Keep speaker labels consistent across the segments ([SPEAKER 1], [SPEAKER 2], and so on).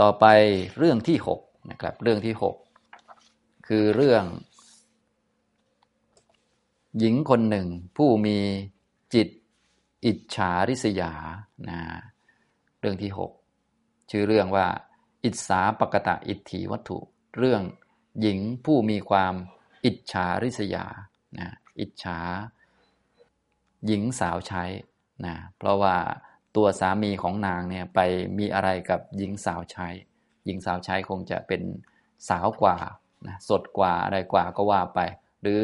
[SPEAKER 1] ต่อไปเรื่องที่หกนะครับเรื่องที่หกคือเรื่อง หญิงคนหนึ่ง ผู้มีจิตอิจฉาริษยานะเรื่องที่หกชื่อเรื่องว่า อิจฉาปกตะอิทธิวัตถุ เรื่องหญิงผู้มีความอิจฉาริษยานะอิจฉา หญิงสาวใช้นะเพราะว่า ตัวสามีของนางเนี่ยไปมีอะไรกับหญิงสาวใช้ หญิงสาวใช้คงจะเป็นสาวกว่านะสดกว่าอะไรกว่าก็ว่าไป หรือ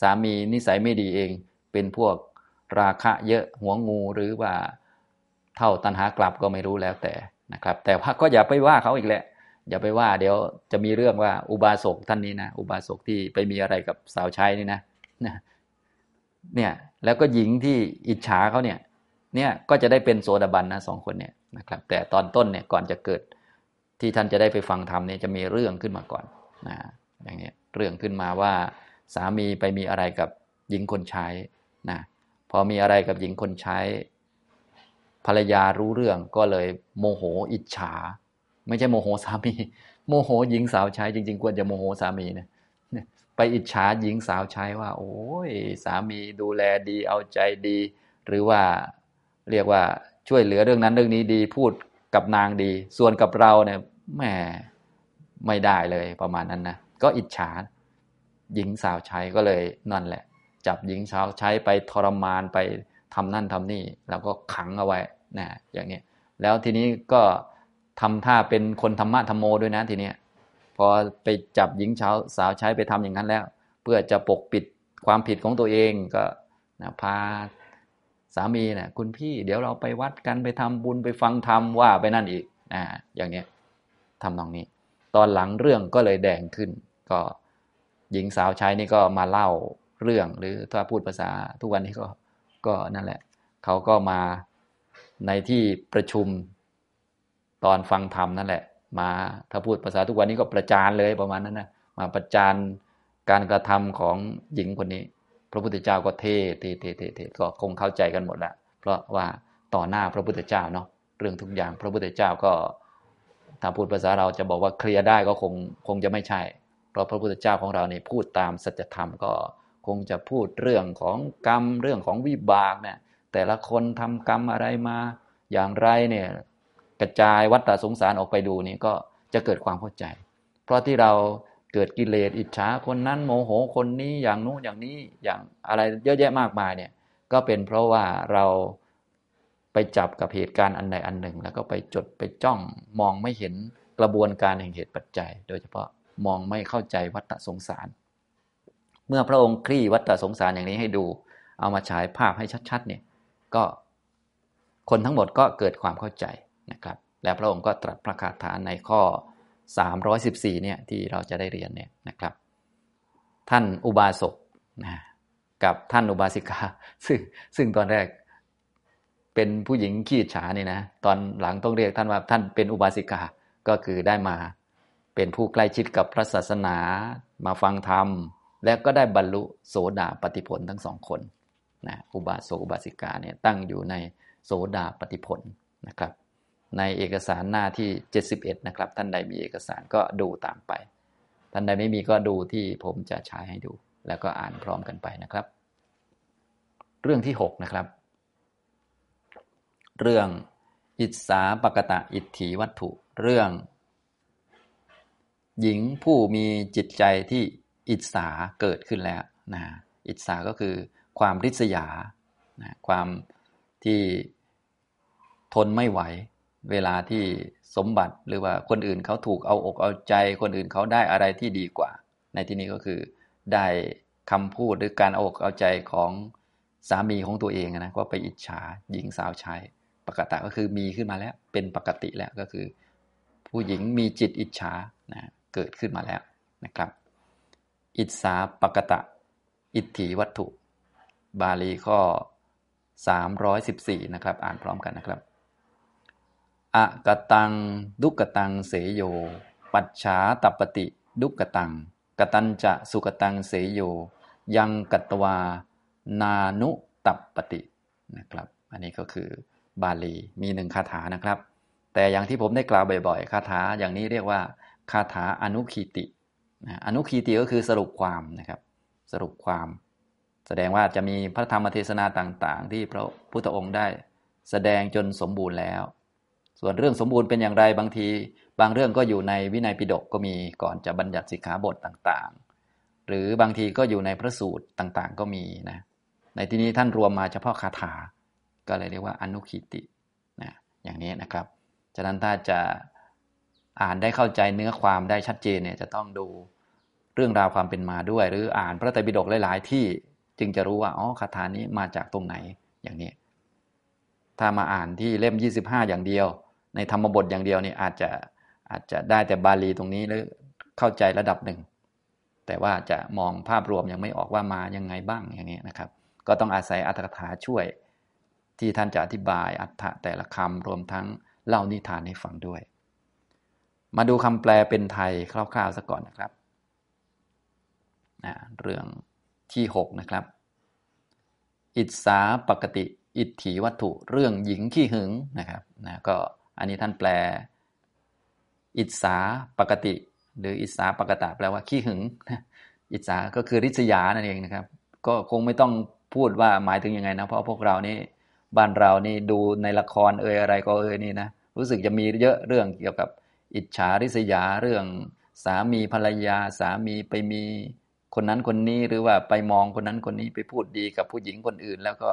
[SPEAKER 1] สามีนิสัยไม่ดีเอง เป็นพวกราคะเยอะหัวงูหรือว่าเท่าตันหากลับก็ไม่รู้แล้วแต่นะครับ แต่ว่าก็อย่าไปว่าเขาอีกแหละ อย่าไปว่า เดี๋ยวจะมีเรื่องว่าอุบาสกท่านนี้นะอุบาสกที่ไปมีอะไรกับสาวใช้นี่นะเนี่ยแล้วก็หญิงที่อิจฉาเขาเนี่ย เนี่ยก็จะได้เป็นโสดาบันนะสองคนเนี่ยนะครับ แต่ตอนต้นเนี่ยก่อนจะเกิดที่ท่านจะได้ไปฟังธรรมเนี่ยจะมีเรื่องขึ้นมาก่อนนะอย่างนี้ยเรื่องขึ้นมาว่าสามีไปมีอะไรกับหญิงคนใช้นะพอมีอะไรกับหญิงคนใช้ ภรรยารู้เรื่องก็เลยโมโหอิจฉา ไม่ใช่โมโหสามี โมโหหญิงสาวใช้จริง ๆ ควรจะโมโหสามีนะไปอิจฉาหญิงสาวใช้ว่า โอ้ยสามีดูแลดีเอาใจดี หรือว่า เรียกว่าช่วยเหลือเรื่องนั้นเรื่องนี้ดี พูดกับนางดี ส่วนกับเราเนี่ยแหมไม่ได้เลยประมาณนั้นนะก็อิจฉาหญิงสาวใช้ก็เลยนั่นแหละ จับหญิงสาวใช้ไปทรมานไปทำนั่นทำนี่ แล้วก็ขังเอาไว้นะอย่างนี้แล้วทีนี้ก็ทำท่าเป็นคนธรรมะธรรมโมด้วยนะทีนี้พอไปจับหญิงสาวสาวใช้ไปทำอย่างนั้นแล้ว เพื่อจะปกปิดความผิดของตัวเองก็นะพา สามีเนะ่ยคุณพี่เดี๋ยวเราไปวัดกันไปทำบุญไปฟังธรรมว่าไปนั่นอีกนะอย่างเนี้ยทำตรงนี้ ตอนหลังเรื่องก็เลยแดงขึ้น ก็หญิงสาวใช้นี่ก็มาเล่าเรื่องหรือถ้าพูดภาษาทุกวันนี้ก็ก็นั่นแหละ เขาก็มาในที่ประชุมตอนฟังธรรมนั่นแหละ มาถ้าพูดภาษาทุกวันนี้ก็ประจานเลยประมาณนั้นนะมาประจานการกระทำของหญิงคนนี้ พระพุทธเจ้าก็เทเทเทเทเทก็คงเข้าใจกันหมดแล้วเพราะว่าต่อหน้าพระพุทธเจ้าเนาะเรื่องทุกอย่างพระพุทธเจ้าก็ถ้าพูดภาษาเราจะบอกว่าเคลียร์ได้ก็คงคงจะไม่ใช่ เพราะพระพุทธเจ้าของเราเนี่ยพูดตามสัจธรรมก็คงจะพูดเรื่องของกรรมเรื่องของวิบากเนี่ยแต่ละคนทำกรรมอะไรมาอย่างไรเนี่ยกระจายวัฏสงสารออกไปดูนี่ก็จะเกิดความเข้าใจ เพราะที่เรา เกิดกิเลสอิจฉาคนนั้นโมโหคนนี้อย่างนู้นอย่างนี้อย่างอะไรเยอะแยะมากมายเนี่ยก็เป็นเพราะว่าเราไปจับกับเหตุการณ์อันใดอันหนึ่ง แล้วก็ไปจดไปจ้องมองไม่เห็นกระบวนการแห่งเหตุปัจจัย โดยเฉพาะมองไม่เข้าใจวัฏสงสาร เมื่อพระองค์คลี่วัฏสงสารอย่างนี้ให้ดู เอามาฉายภาพให้ชัดๆเนี่ยก็คนทั้งหมดก็เกิดความเข้าใจนะครับ และพระองค์ก็ตรัสพระคาถาในข้อ 314เนี่ยที่เราจะได้เรียนเนี่ยนะครับ ท่านอุบาสกนะกับท่านอุบาสิกา ซึ่งซึ่งตอนแรกเป็นผู้หญิงขี้ฉานี่นะตอนหลังต้องเรียกท่านว่าท่านเป็นอุบาสิกาก็คือได้มาเป็นผู้ใกล้ชิดกับพระศาสนามาฟังธรรม และก็ได้บรรลุโสดาปฏิผลทั้งสองคนนะอุบาสกอุบาสิกาเนี่ยตั้งอยู่ในโสดาปฏิผลนะครับ ในเอกสารหน้าที่ 71 นะครับ ท่านใดมีเอกสารก็ดูตามไป ท่านใดไม่มีก็ดูที่ผมจะใช้ให้ดู แล้วก็อ่านพร้อมกันไปนะครับ เรื่องที่ 6 นะครับ เรื่องอิสาปกตะอิทธิวัตถุ เรื่อง หญิงผู้มีจิตใจที่อิสาเกิดขึ้นแล้วนะอิสาก็คือความริษยานะความที่ทนไม่ไหว เวลาที่สมบัติหรือว่าคนอื่นเขาถูกเอาอกเอาใจ คนอื่นเขาได้อะไรที่ดีกว่า ในที่นี้ก็คือได้คำพูดหรือการเอาอกเอาใจของสามีของตัวเองนะก็ไปอิจฉาหญิงสาวชายปกติก็คือมีขึ้นมาแล้วเป็นปกติแล้วก็คือ ผู้หญิงมีจิตอิจฉานะเกิดขึ้นมาแล้วนะครับ อิจฉาปกตะ อิทธิวัตถุ บาลีข้อ 314 นะครับ อ่านพร้อมกันนะครับ อะกตัง ดุกตังเสโย ปัจฉาตปฏิ ดุกตัง กตัญจะสุกตังเสโย ยังกัตวา นานุตัปปตินะครับ อันนี้ก็คือบาลีมีหนึ่งคาถานะครับ แต่อย่างที่ผมได้กล่าวบ่อยๆ คาถาอย่างนี้เรียกว่า คาถาอนุคีติอนุคีติก็คือสรุปความนะครับ สรุปความ แสดงว่าจะมีพระธรรมเทศนาต่างๆ ที่พระพุทธองค์ได้แสดงจนสมบูรณ์แล้ว ส่วนเรื่องสมบูรณ์เป็นอย่างไรบางที บางเรื่องก็อยู่ในวินัยปิฎกก็มีก่อนจะบัญญัติสิกขาบทต่างๆ หรือบางทีก็อยู่ในพระสูตรต่างๆ ก็มีนะ ในที่นี้ท่านรวมมาเฉพาะคาถา ก็เลยเรียกว่าอนุคีตินะอย่างนี้นะครับ ฉะนั้นถ้าจะอ่านได้เข้าใจเนื้อความได้ชัดเจนเนี่ยจะต้องดูเรื่องราวความเป็นมาด้วย หรืออ่านพระไตรปิฎกหลาย ๆ ที่จึงจะรู้ว่าอ๋อคาถานี้มาจากตรงไหนอย่างนี้ ถ้ามาอ่านที่เล่ม 25 อย่างเดียว ในธรรมบทอย่างเดียวนี่อาจจะอาจจะได้แต่บาลีตรงนี้หรือเข้าใจระดับหนึ่ง แต่ว่าจะมองภาพรวมยังไม่ออกว่ามายังไงบ้างอย่างนี้นะครับ ก็ต้องอาศัยอัตถกถาช่วย ที่ท่านจะอธิบายอัตถะแต่ละคำรวมทั้งเล่านิทานให้ฟังด้วย มาดูคำแปลเป็นไทยคร่าวๆซะก่อนนะครับนะเรื่องที่ 6 นะครับ อิสาปกติ อิทธิวัตถุ เรื่องหญิงขี้หึงนะครับนะก็ อันนี้ท่านแปล อิสาปกติ หรืออิสาปกตะแปลว่าขี้หึง อิสาก็คือริษยานั่นเองนะครับ ก็คงไม่ต้องพูดว่าหมายถึงยังไงนะ เพราะพวกเรานี่บ้านเรานี่ดูในละครเอ่ยอะไรก็เอ่ยนี่นะรู้สึกจะมีเยอะเรื่องเกี่ยวกับอิจฉาริษยาเรื่องสามีภรรยาสามีไปมีคนนั้นคนนี้หรือว่าไปมองคนนั้นคนนี้ไปพูดดีกับผู้หญิงคนอื่น แล้วก็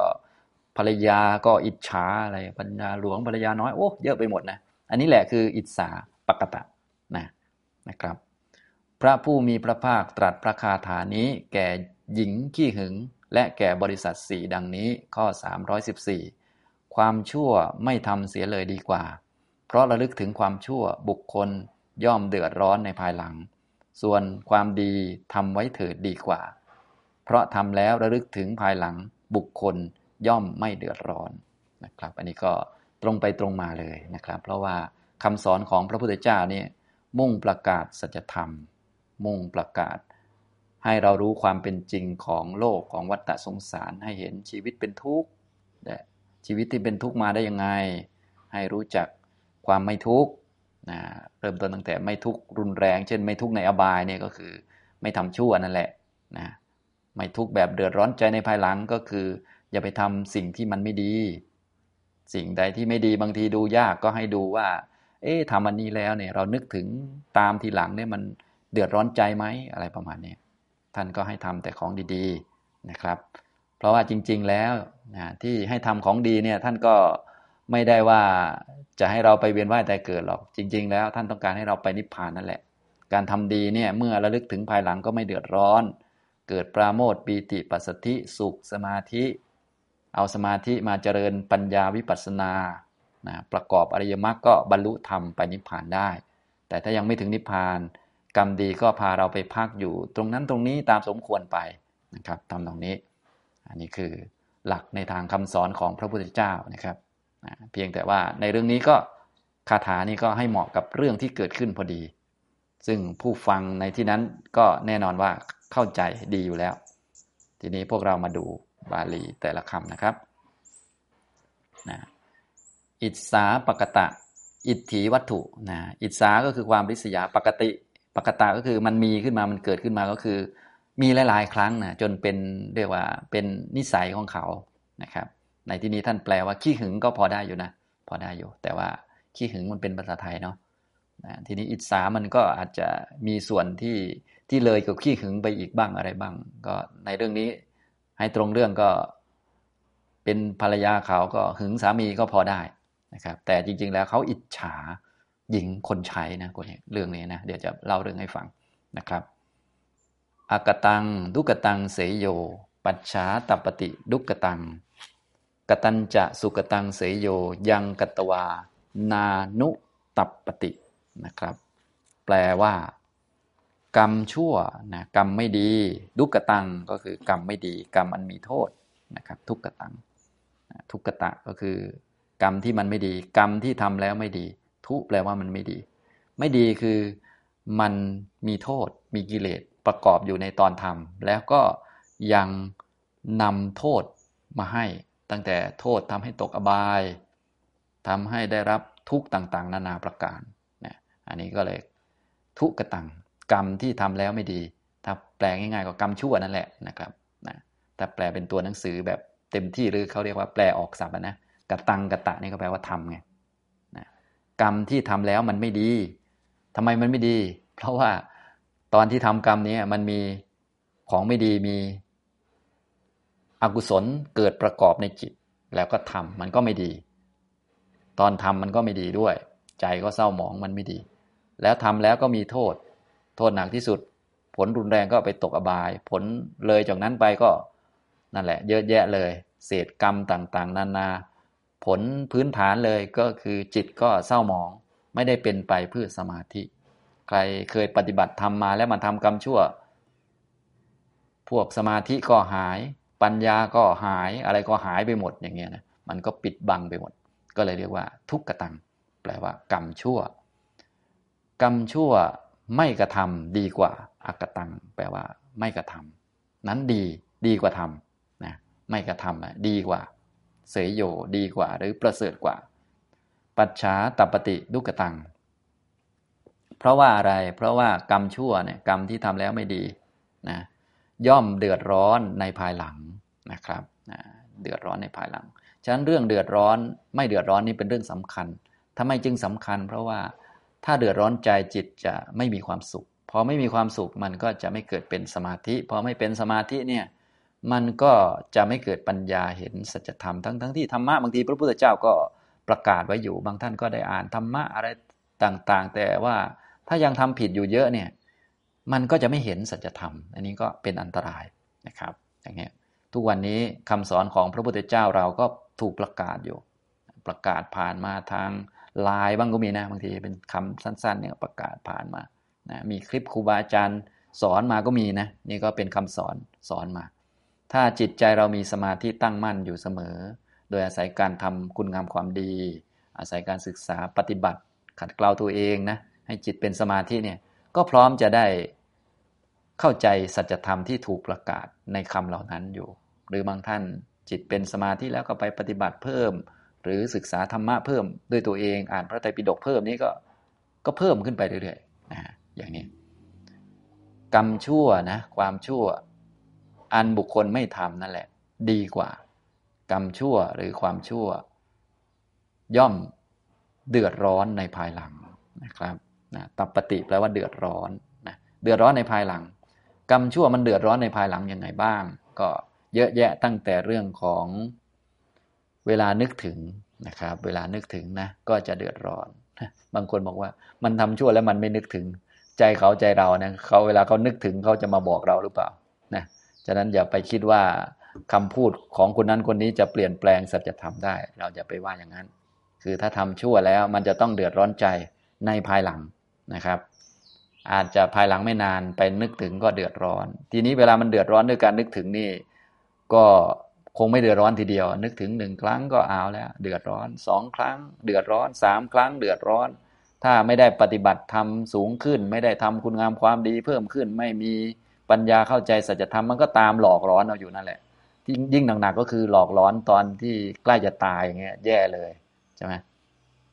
[SPEAKER 1] ภรรยาก็อิจฉาอะไรภรรยาหลวงภรรยาน้อยโอ้เยอะไปหมดนะอันนี้แหละคืออิจฉาปกตะนะนะครับ พระผู้มีพระภาคตรัสพระคาถานี้แก่หญิงขี้หึง และแก่บริษัทสี่ดังนี้ข้อ 314 ความชั่วไม่ทำเสียเลยดีกว่า เพราะระลึกถึงความชั่วบุคคลย่อมเดือดร้อนในภายหลัง ส่วนความดีทำไว้เถิดดีกว่า เพราะทำแล้วระลึกถึงภายหลังบุคคล ย่อมไม่เดือดร้อนนะครับ อันนี้ก็ตรงไปตรงมาเลยนะครับ เพราะว่าคำสอนของพระพุทธเจ้านี่มุ่งประกาศสัจธรรม มุ่งประกาศ ให้เรารู้ความเป็นจริงของโลกของวัฏสงสารให้เห็นชีวิตเป็นทุกข์ชีวิตที่เป็นทุกข์มาได้ยังไง ให้รู้จักความไม่ทุกข์นะเริ่มต้นตั้งแต่ไม่ทุกข์รุนแรง เช่น ไม่ทุกข์ในอบายเนี่ยก็คือไม่ทำชั่วนั่นแหละนะไม่ทุกข์แบบเดือดร้อนใจในภายหลังก็คือ อย่าไปทำสิ่งที่มันไม่ดี สิ่งใดที่ไม่ดีบางทีดูยากก็ให้ดูว่า เอ๊ะทำอันนี้แล้วเนี่ย เรานึกถึงตามทีหลังเนี่ยมันเดือดร้อนใจไหมอะไรประมาณนี้ท่านก็ให้ทำแต่ของดีๆนะครับ เพราะว่าจริง ๆแล้วนะที่ให้ทำของดีเนี่ยท่านก็ไม่ได้ว่าจะให้เราไปเวียนว่ายแต่เกิดหรอก จริง ๆ แล้วท่านต้องการให้เราไปนิพพานนั่นแหละ การทำดีเนี่ยเมื่อระลึกถึงภายหลังก็ไม่เดือดร้อน เกิดปราโมทปีติปัสสธิสุขสมาธิ เอาสมาธิมาเจริญปัญญาวิปัสสนานะประกอบอริยมรรคก็บรรลุธรรมไปนิพพานได้ แต่ถ้ายังไม่ถึงนิพพาน กรรมดีก็พาเราไปพักอยู่ ตรงนั้นตรงนี้ตามสมควรไปนะครับทำตรงนี้ อันนี้คือหลักในทางคำสอนของพระพุทธเจ้านะครับเพียงแต่ว่าในเรื่องนี้ก็คาถานี้ก็ให้เหมาะกับเรื่องที่เกิดขึ้นพอดี ซึ่งผู้ฟังในที่นั้นก็แน่นอนว่าเข้าใจดีอยู่แล้ว ทีนี้พวกเรามาดู บาลีแต่ละคำนะครับนะอิสาปกตะ อิทธิวัตถุนะอิสาก็คือความริษยาปกติ ปกตะก็คือมันมีขึ้นมามันเกิดขึ้นมาก็คือ มีหลาย ๆ ครั้งนะจนเป็นเรียกว่าเป็นนิสัยของเขานะครับ ในที่นี้ท่านแปลว่าขี้หึงก็พอได้อยู่นะ พอได้อยู่ แต่ว่าขี้หึงมันเป็นภาษาไทยเนาะนะทีนี้อิจฉามันก็อาจจะมีส่วนที่ที่เลยกับขี้หึงไปอีกบ้างอะไรบ้าง ก็ในเรื่องนี้ ให้ตรงเรื่องก็เป็นภรรยาเขาก็หึงสามีก็พอได้นะครับ แต่จริง ๆ แล้วเขาอิจฉาหญิงคนใช้นะคนนี้เรื่องนี้นะเดี๋ยวจะเล่าเรื่องให้ฟังนะครับอากตัง ดุกตัง เสยโย ปัจฉาตปฏิดุกตัง กตัญจะสุกตัง เสยโย ยังกตวา นานุตัปปตินะครับ แปลว่า กรรมชั่วนะกรรมไม่ดีดุกตังก็คือกรรมไม่ดี กรรมมันมีโทษนะครับ ทุกกตังทุกกตะก็คือกรรมที่มันไม่ดี กรรมที่ทำแล้วไม่ดี ทุแปลว่ามันไม่ดี ไม่ดีคือมันมีโทษ มีกิเลสประกอบอยู่ในตอนทำแล้วก็ยังนำโทษมาให้ ตั้งแต่โทษทำให้ตกอบายทำให้ได้รับทุกต่างๆ นานาประการนะอันนี้ก็เลยทุกกตัง กรรมที่ทำแล้วไม่ดี ถ้าแปลง่ายๆก็กรรมชั่วนั่นแหละนะครับนะถ้าแปลเป็นตัวหนังสือแบบเต็มที่หรือเขาเรียกว่าแปลออกศัพท์นะกะตังกะตะนี่ก็แปลว่าทำไงนะกรรมที่ทำแล้วมันไม่ดีทำไมมันไม่ดี เพราะว่าตอนที่ทำกรรมนี้มันมีของไม่ดีมีอกุศลเกิดประกอบในจิต แล้วก็ทำมันก็ไม่ดี ตอนทำมันก็ไม่ดีด้วย ใจก็เศร้าหมองมันไม่ดี แล้วทำแล้วก็มีโทษ โทษหนักที่สุด ผลรุนแรงก็ไปตกอบาย ผลเลยจากนั้นไปก็นั่นแหละ เยอะแยะเลย เศษกรรมต่างๆ นานา ผลพื้นฐานเลยก็คือจิตก็เศร้าหมอง ไม่ได้เป็นไปเพื่อสมาธิ ใครเคยปฏิบัติทำมาแล้วมาทำกรรมชั่ว พวกสมาธิก็หาย ปัญญาก็หายอะไรก็หายไปหมดอย่างเงี้ยนะมันก็ปิดบังไปหมด ก็เลยเรียกว่า ทุกขตังแปลว่ากรรมชั่ว กรรมชั่ว ไม่กระทำดีกว่าอากตัง แปลว่า ไม่กระทำนั้นดีดีกว่าทำนะไม่กระทำดีกว่า เสยโยดีกว่า หรือประเสริฐกว่า ปัจฉาตปฏิดุกตัง เพราะว่าอะไร เพราะว่ากรรมชั่วเนี่ยกรรมที่ทำแล้วไม่ดีนะย่อมเดือดร้อนในภายหลังนะครับเดือดร้อนในภายหลัง ฉะนั้นเรื่องเดือดร้อนไม่เดือดร้อนนี่เป็นเรื่องสำคัญทำไมจึงสำคัญ เพราะว่า ถ้าเดือดร้อนใจจิตจะไม่มีความสุข พอไม่มีความสุขมันก็จะไม่เกิดเป็นสมาธิ พอไม่เป็นสมาธิเนี่ยมันก็จะไม่เกิดปัญญาเห็นสัจธรรมทั้งทั้งที่ธรรมะบางทีพระพุทธเจ้าก็ประกาศไว้อยู่ บางท่านก็ได้อ่านธรรมะอะไรต่างๆ แต่ว่าถ้ายังทำผิดอยู่เยอะเนี่ยมันก็จะไม่เห็นสัจธรรม อันนี้ก็เป็นอันตรายนะครับ อย่างนี้ทุกวันนี้คำสอนของพระพุทธเจ้าเราก็ถูกประกาศอยู่ ประกาศผ่านมาทาง ไลน์บ้างก็มีนะบางทีเป็นคำสั้นๆเนี่ยประกาศผ่านมานะมีคลิปครูบาอาจารย์สอนมาก็มีนะนี่ก็เป็นคำสอนสอนมา ถ้าจิตใจเรามีสมาธิตั้งมั่นอยู่เสมอ โดยอาศัยการทำคุณงามความดี อาศัยการศึกษาปฏิบัติ ขัดเกลาตัวเองนะให้จิตเป็นสมาธิเนี่ยก็พร้อมจะได้เข้าใจสัจธรรมที่ถูกประกาศในคำเหล่านั้นอยู่ หรือบางท่านจิตเป็นสมาธิแล้วก็ไปปฏิบัติเพิ่ม หรือศึกษาธรรมะเพิ่มด้วยตัวเองอ่านพระไตรปิฎกเพิ่มนี้ก็ก็เพิ่มขึ้นไปเรื่อยๆนะอย่างนี้ กรรมชั่วนะความชั่ว อันบุคคลไม่ทำนั่นแหละ ดีกว่า กรรมชั่วหรือความชั่ว ย่อมเดือดร้อนในภายหลังนะครับนะตับปฏิแปลว่าเดือดร้อนนะเดือดร้อนในภายหลัง กรรมชั่วมันเดือดร้อนในภายหลังยังไงบ้าง ก็เยอะแยะตั้งแต่เรื่องของ เวลานึกถึงนะครับ เวลานึกถึงนะก็จะเดือดร้อน บางคนบอกว่ามันทำชั่วแล้วมันไม่นึกถึง ใจเขาใจเรานะเขาเวลาเขานึกถึงเขาจะมาบอกเราหรือเปล่านะฉะนั้นอย่าไปคิดว่าคำพูดของคนนั้นคนนี้จะเปลี่ยนแปลงสัจธรรมได้ เราจะไปว่าอย่างนั้น คือถ้าทำชั่วแล้วมันจะต้องเดือดร้อนใจในภายหลังนะครับ อาจจะภายหลังไม่นานไปนึกถึงก็เดือดร้อน ทีนี้เวลามันเดือดร้อนด้วยการนึกถึงนี่ ก็ งไม่เดือดร้อนทีเดียว นึกถึงหนึ่งครั้งก็เอาแล้ว เดือดร้อนสองครั้ง เดือดร้อนสามครั้ง เดือดร้อน ถ้าไม่ได้ปฏิบัติทำสูงขึ้น ไม่ได้ทำคุณงามความดีเพิ่มขึ้นไม่มีปัญญาเข้าใจสัจธรรมมันก็ตามหลอกร้อนเราอยู่นั่นแหละยิ่งหนักๆก็คือหลอกร้อนตอนที่ใกล้จะตายอย่างเงี้ยแย่เลยใช่ไหม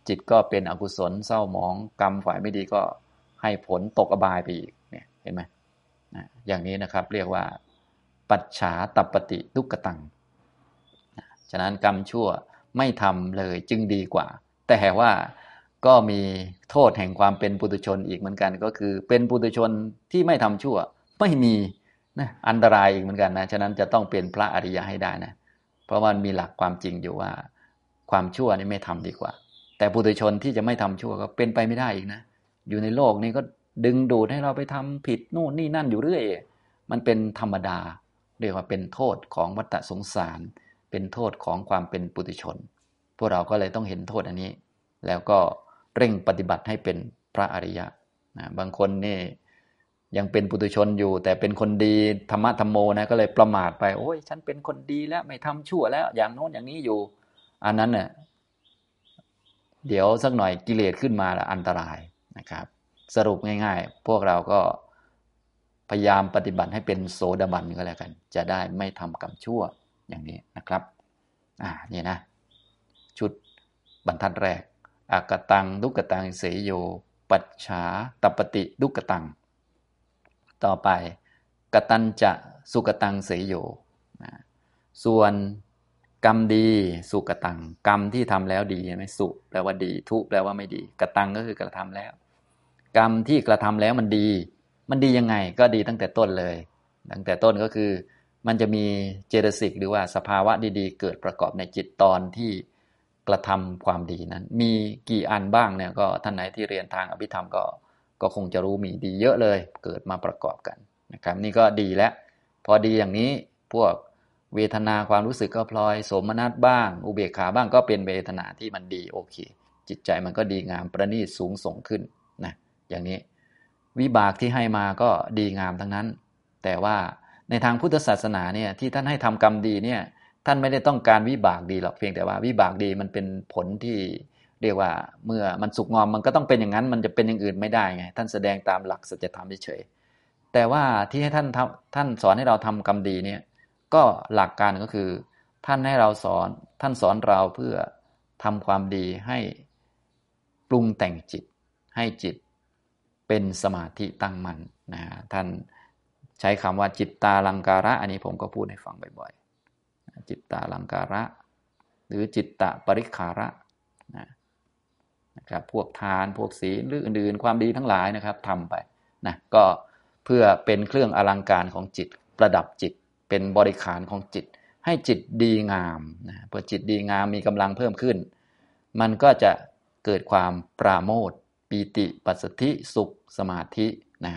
[SPEAKER 1] จิตก็เป็นอกุศลเศร้าหมองกรรมฝ่ายไม่ดีก็ให้ผลตกอบายไปอีกเนี่ยเห็นไหมอย่างนี้นะครับเรียกว่า ปัจฉาตัปติทุกตัง ฉะนั้นกรรมชั่วไม่ทำเลยจึงดีกว่า แต่ว่าก็มีโทษแห่งความเป็นปุถุชนอีกเหมือนกัน ก็คือเป็นปุถุชนที่ไม่ทำชั่ว ไม่มีนะอันตรายอีกเหมือนกันนะฉะนั้นจะต้องเป็นพระอริยะให้ได้นะเพราะมันมีหลักความจริงอยู่ว่า ความชั่วนี่ไม่ทำดีกว่า แต่ปุถุชนที่จะไม่ทำชั่วก็เป็นไปไม่ได้อีกนะอยู่ในโลกนี้ก็ดึงดูดให้เราไปทำผิดนู่นนี่นั่นอยู่เรื่อย มันเป็นธรรมดา เรียกว่าเป็นโทษของวัฏสงสาร เป็นโทษของความเป็นปุถุชน พวกเราก็เลยต้องเห็นโทษอันนี้ แล้วก็เร่งปฏิบัติให้เป็นพระอริยะนะบางคนนี่ยังเป็นปุถุชนอยู่ แต่เป็นคนดีธรรมะธรรมโมนะก็เลยประมาทไปโอ้ยฉันเป็นคนดีแล้วไม่ทำชั่วแล้ว อย่างโน้นอย่างนี้อยู่ อันนั้นเน่ยเดี๋ยวสักหน่อยกิเลสขึ้นมาละอันตรายนะครับ สรุปง่ายๆ พวกเราก็พยายามปฏิบัติให้เป็นโสดาบันก็แล้วกัน จะได้ไม่ทำกรรมชั่ว อย่างนี้นะครับอ่านี่นะ ชุดบรรทัดแรกอากตังดุกตังเสยโย ปัจฉาตปติดุกตัง ต่อไปกตันจะสุกตังเสยโยนะส่วนกรรมดีสุกตัง กรรมที่ทำแล้วดีไหมสุแปลว่าดี ทุแปลว่าไม่ดี กตังก็คือกระทำแล้ว กรรมที่กระทำแล้วมันดี มันดียังไงก็ดีตั้งแต่ต้นเลย ตั้งแต่ต้นก็คือ มันจะมีเจตสิกหรือว่าสภาวะดีๆ เกิดประกอบในจิตตอนที่กระทำความดีนั้น มีกี่อันบ้างเนี่ยก็ท่านไหนที่เรียนทางอภิธรรมก็ก็คงจะรู้มีดีเยอะเลย เกิดมาประกอบกันนะครับ นี่ก็ดีแล้ว พอดีอย่างนี้พวกเวทนาความรู้สึกก็พลอย สมนัตบ้าง อุเบกขาบ้างก็เป็นเวทนาที่มันดีโอเค จิตใจมันก็ดีงามประณีตสูงส่งขึ้นนะอย่างนี้ วิบากที่ให้มาก็ดีงามทั้งนั้น แต่ว่า ในทางพุทธศาสนาเนี่ยที่ท่านให้ทำกรรมดีเนี่ยท่านไม่ได้ต้องการวิบากดีหรอกเพียงแต่ว่าวิบากดีมันเป็นผลที่เรียกว่าเมื่อมันสุกงอมมันก็ต้องเป็นอย่างนั้น มันจะเป็นอย่างอื่นไม่ได้ไงท่านแสดงตามหลักสัจธรรมเฉยแต่ว่าที่ให้ท่านท่านสอนให้เราทำกรรมดีเนี่ยก็หลักการก็คือท่านให้เราสอนท่านสอนเราเพื่อทำความดีให้ปรุงแต่งจิต ให้จิตเป็นสมาธิตั้งมั่นนะท่าน ใช้คำว่าจิตตาลังการะ อันนี้ผมก็พูดให้ฟังบ่อยๆ จิตตาลังการะ หรือจิตตะปริคาระนะครับพวกทานพวกศีลหรืออื่นๆ ความดีทั้งหลายนะครับทำไปนะก็เพื่อเป็นเครื่องอลังการของจิต ประดับจิตเป็นบริขารของจิต ให้จิตดีงามนะพอจิตดีงามมีกำลังเพิ่มขึ้น มันก็จะเกิดความปราโมทปีติ ปัสสธิสุขสมาธินะ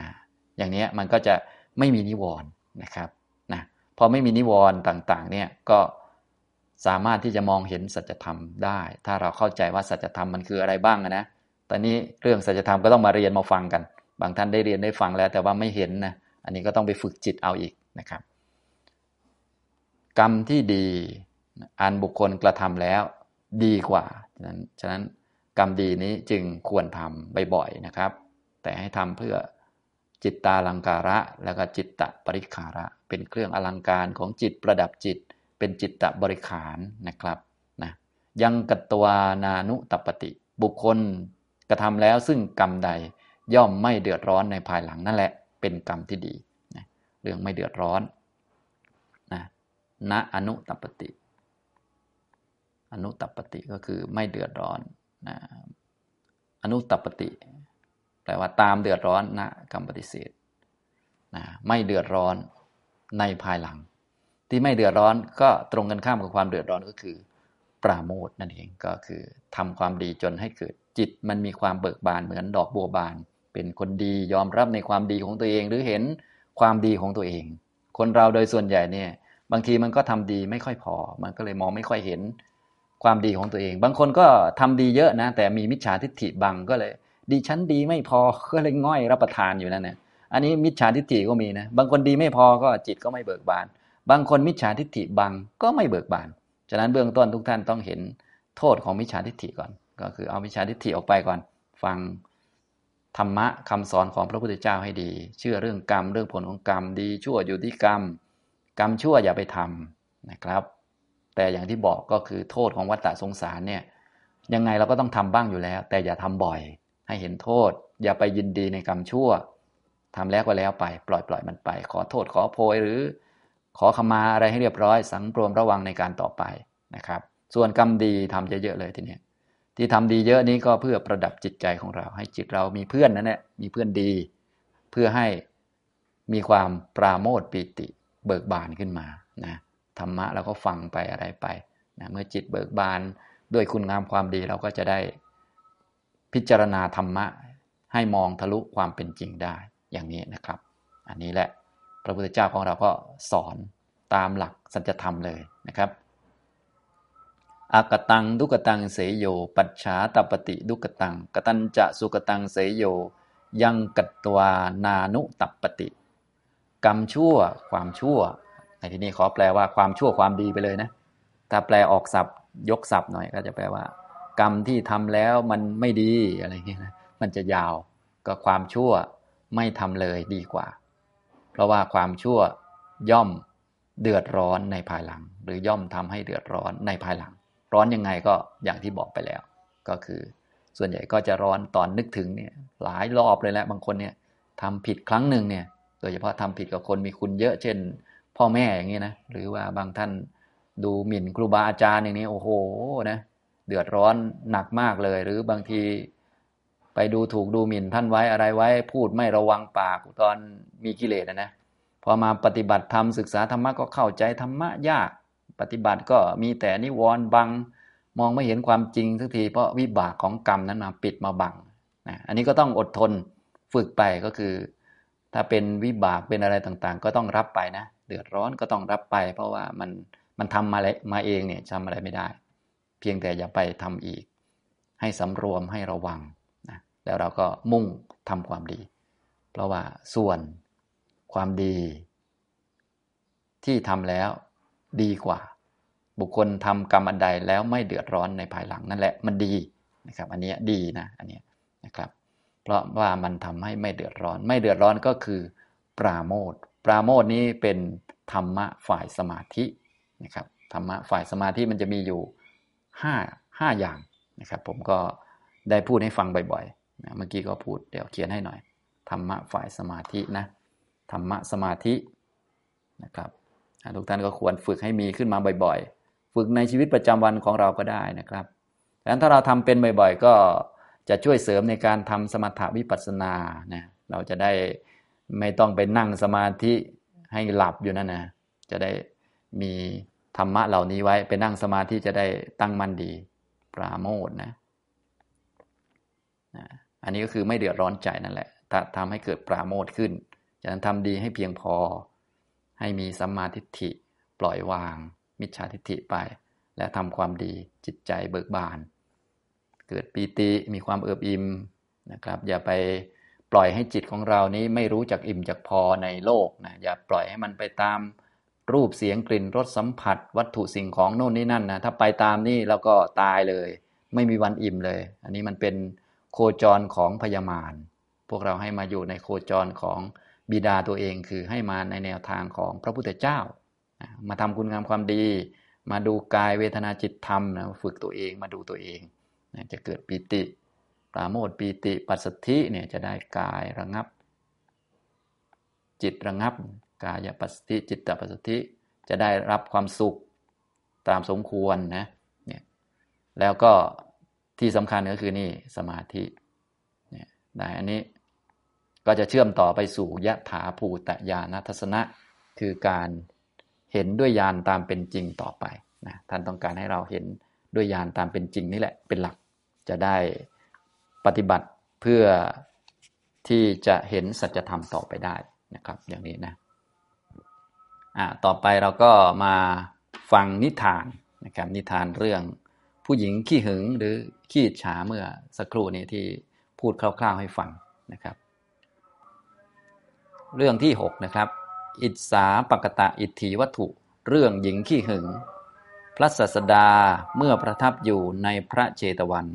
[SPEAKER 1] อย่างนี้มันก็จะ ไม่มีนิวรณ์นะครับนะพอไม่มีนิวรณ์ต่างๆเนี่ยก็สามารถที่จะมองเห็นสัจธรรมได้ ถ้าเราเข้าใจว่าสัจธรรมมันคืออะไรบ้างนะตอนนี้เรื่องสัจธรรมก็ต้องมาเรียนมาฟังกัน บางท่านได้เรียนได้ฟังแล้ว แต่ว่าไม่เห็นนะอันนี้ก็ต้องไปฝึกจิตเอาอีกนะครับ กรรมที่ดีอันบุคคลกระทำแล้วดีกว่าฉะนั้นฉะนั้นกรรมดีนี้จึงควรทำบ่อยๆนะครับ แต่ให้ทำเพื่อ จิตตาลังการะ แล้วก็จิตตะบริขาระ เป็นเครื่องอลังการของจิตประดับจิต เป็นจิตตะบริขารนะครับนะยังกตัวนานุตปฏิบุคคลกระทำแล้วซึ่งกรรมใดย่อมไม่เดือดร้อนในภายหลังนั่นแหละ เป็นกรรมที่ดีนะเรื่องไม่เดือดร้อนนะณอนุตปฏิอนุตปฏิก็คือไม่เดือดร้อนนะอนุตปฏิ ลว่าตามเดือดร้อนนะกรรมปฏิเสธนะไม่เดือดร้อนในภายหลัง ที่ไม่เดือดร้อนก็ตรงกันข้ามกับความเดือดร้อนก็คือ ปราโมทนั่นเองก็คือทำความดีจนให้เกิดจิตมันมีความเบิกบานเหมือนดอกบัวบาน เป็นคนดียอมรับในความดีของตัวเอง หรือเห็นความดีของตัวเอง คนเราโดยส่วนใหญ่เนี่ยบางทีมันก็ทำดีไม่ค่อยพอ มันก็เลยมองไม่ค่อยเห็นความดีของตัวเอง บางคนก็ทำดีเยอะนะ แต่มีมิจฉาทิฏฐิบังก็เลย ดีชั้นดีไม่พอก็เลยง่อยรับประทานอยู่นั่นเนี่ยอันนี้มิจฉาทิฏฐิก็มีนะบางคนดีไม่พอก็จิตก็ไม่เบิกบาน บางคนมิจฉาทิฏฐิบังก็ไม่เบิกบาน ฉะนั้นเบื้องต้นทุกท่านต้องเห็นโทษของมิจฉาทิฏฐิก่อน ก็คือเอามิจฉาทิฏฐิออกไปก่อน ฟังธรรมะคำสอนของพระพุทธเจ้าให้ดี เชื่อเรื่องกรรมเรื่องผลของกรรมดีชั่วอยู่ที่กรรม กรรมชั่วอย่าไปทำนะครับ แต่อย่างที่บอกก็คือโทษของวัฏฏะสงสารเนี่ยยังไงเราก็ต้องทำบ้างอยู่แล้ว แต่อย่าทำบ่อย ให้เห็นโทษ อย่าไปยินดีในกรรมชั่วทำแล้วก็แล้วไป ปล่อยปล่อยมันไป ขอโทษขอโพยหรือ ขอขมาอะไรให้เรียบร้อย สังปรวมระวังในการต่อไปนะครับ ส่วนกรรมดีทำเยอะๆเลยทีนี้ที่ทำดีเยอะนี้ก็เพื่อประดับจิตใจของเรา ให้จิตเรามีเพื่อนนั่นแหละมีเพื่อนดี เพื่อให้มีความปราโมทปีติเบิกบานขึ้นมานะธรรมะเราก็ฟังไปอะไรไปนะเมื่อจิตเบิกบานด้วยคุณงามความดีเราก็จะได้ พิจารณาธรรมะ ให้มองทะลุความเป็นจริงได้อย่างนี้นะครับ อันนี้แหละพระพุทธเจ้าของเราก็สอนตามหลักสัจธรรมเลยนะครับอากตังดุกตังเสยโย ปัจฉาตปฏิดุกตังกตัญจะสุกตังเสยโย ยังกัตวานานุตัปติ กรรมชั่วความชั่วในที่นี้ขอแปลว่าความชั่วความดีไปเลยนะ ถ้าแปลออกศัพท์ยกศัพท์หน่อยก็จะแปลว่า กรรมที่ทำแล้วมันไม่ดีอะไรเงี้ยนะมันจะยาวก็ความชั่วไม่ทำเลยดีกว่า เพราะว่าความชั่วย่อมเดือดร้อนในภายหลัง หรือย่อมทำให้เดือดร้อนในภายหลัง ร้อนยังไงก็อย่างที่บอกไปแล้ว ก็คือ ส่วนใหญ่ก็จะร้อนตอนนึกถึงเนี่ยหลายรอบเลยแหละบางคนเนี่ยทำผิดครั้งหนึ่งเนี่ยโดยเฉพาะทำผิดกับคนมีคุณเยอะเช่น พ่อแม่อย่างนี้นะหรือว่าบางท่านดูหมิ่นครูบาอาจารย์อย่างนี้โอ้โหนะ เดือดร้อนหนักมากเลย หรือบางทีไปดูถูกดูหมิ่นท่านไว้อะไรไว้ พูดไม่ระวังปากตอนมีกิเลสนะนะพอมาปฏิบัติธรรมศึกษาธรรมะก็เข้าใจธรรมะยาก ปฏิบัติก็มีแต่นิวรณ์บัง มองไม่เห็นความจริงสักทีเพราะวิบากของกรรมนั้นมาปิดมาบังนะอันนี้ก็ต้องอดทนฝึกไปก็คือ ถ้าเป็นวิบากเป็นอะไรต่างๆ ก็ต้องรับไปนะ เดือดร้อนก็ต้องรับไป เพราะว่ามันมันทำมาเลมาเองเนี่ยทำอะไรไม่ได้ เพียงแต่อย่าไปทำอีก ให้สำรวมให้ระวังนะแล้วเราก็มุ่งทำความดี เพราะว่าส่วนความดี ที่ทำแล้วดีกว่า บุคคลทำกรรมอันใดแล้วไม่เดือดร้อนในภายหลังนั่นแหละมันดีนะครับ อันนี้ดีนะอันนี้นะครับ เพราะว่ามันทำให้ไม่เดือดร้อน ไม่เดือดร้อนก็คือปราโมทปราโมทนี้เป็นธรรมะฝ่ายสมาธินะครับธรรมะฝ่ายสมาธิมันจะมีอยู่ ห้าห้าอย่างนะครับ ผมก็ได้พูดให้ฟังบ่อยๆนะเมื่อกี้ก็พูดเดี๋ยวเขียนให้หน่อย ธรรมะฝ่ายสมาธินะ ธรรมะสมาธินะครับทุกท่านก็ควรฝึกให้มีขึ้นมาบ่อยๆ ฝึกในชีวิตประจำวันของเราก็ได้นะครับดังนั้นถ้าเราทำเป็นบ่อยๆ ก็จะช่วยเสริมในการทำสมถะวิปัสสนานะเราจะได้ไม่ต้องไปนั่งสมาธิให้หลับอยู่นั่นนะจะได้มี ธรรมะเหล่านี้ไว้ไปนั่งสมาธิจะได้ตั้งมั่นดี ปราโมทนะนะอันนี้ก็คือไม่เดือดร้อนใจนั่นแหละทำให้เกิดปราโมทขึ้นจะนั้นทำดีให้เพียงพอ ให้มีสัมมาทิฏฐิ ปล่อยวาง มิจฉาทิฏฐิไป และทำความดีจิตใจเบิกบาน เกิดปีติมีความเอิบอิ่มนะครับ อย่าไปปล่อยให้จิตของเรานี้ไม่รู้จักอิ่มจักพอในโลกนะอย่าปล่อยให้มันไปตาม รูปเสียงกลิ่นรสสัมผัส วัตถุสิ่งของโน่นนี่นั่นนะถ้าไปตามนี่เราก็ตายเลย ไม่มีวันอิ่มเลย อันนี้มันเป็นโคจรของพยามารพวกเราให้มาอยู่ในโคจรของบิดาตัวเองคือให้มาในแนวทางของพระพุทธเจ้า มาทำคุณงามความดี มาดูกายเวทนาจิตธรรมนะฝึกตัวเองมาดูตัวเองนะจะเกิดปีติ ปราโมทปีติ ปัสสธิเนี่ยจะได้กายระงับ จิตระงับ กายปัสสติจิตตปัสสติจะได้รับความสุขตามสมควรนะเนี่ยแล้วก็ที่สำคัญก็คือนี่สมาธิเนี่ยได้อันนี้ก็จะเชื่อมต่อไปสู่ยะถาภูตญาณทัศนะ คือการเห็นด้วยญาณตามเป็นจริงต่อไปนะท่านต้องการให้เราเห็นด้วยญาณตามเป็นจริงนี่แหละเป็นหลักจะได้ปฏิบัติเพื่อที่จะเห็นสัจธรรมต่อไปได้นะครับ อย่างนี้นะ อ่าต่อไปเราก็มาฟังนิทานนะครับนิทานเรื่องผู้หญิงขี้หึงหรือขี้ฉาเมื่อสักครู่นี้ที่พูดคร่าวๆให้ฟังนะครับ เรื่องที่ 6 นะครับ อิสาปกตะอิทธิวัตถุ เรื่องหญิงขี้หึง พระสัสดาเมื่อประทับอยู่ในพระเจตวัน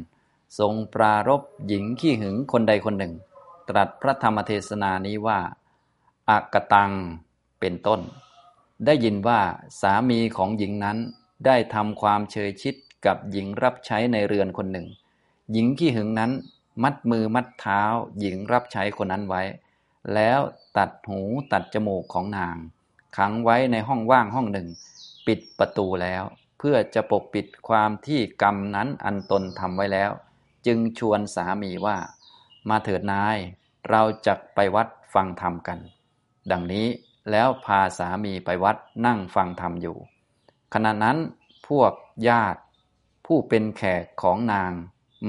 [SPEAKER 1] ทรงปรารบหญิงขี้หึงคนใดคนหนึ่ง ตรัสพระธรรมเทศนานี้ว่าอากตังเป็นต้น ได้ยินว่าสามีของหญิงนั้นได้ทำความเชยชิดกับหญิงรับใช้ในเรือนคนหนึ่ง หญิงขี้หึงนั้นมัดมือมัดเท้า หญิงรับใช้คนนั้นไว้ แล้วตัดหูตัดจมูกของนาง ขังไว้ในห้องว่างห้องหนึ่ง ปิดประตูแล้ว เพื่อจะปกปิดความที่กรรมนั้นอันตนทำไว้แล้ว จึงชวนสามีว่า มาเถิดนาย เราจะไปวัดฟังธรรมกัน ดังนี้ แล้วพาสามีไปวัดนั่งฟังธรรมอยู่ ขณะนั้นพวกญาติ ผู้เป็นแขกของนาง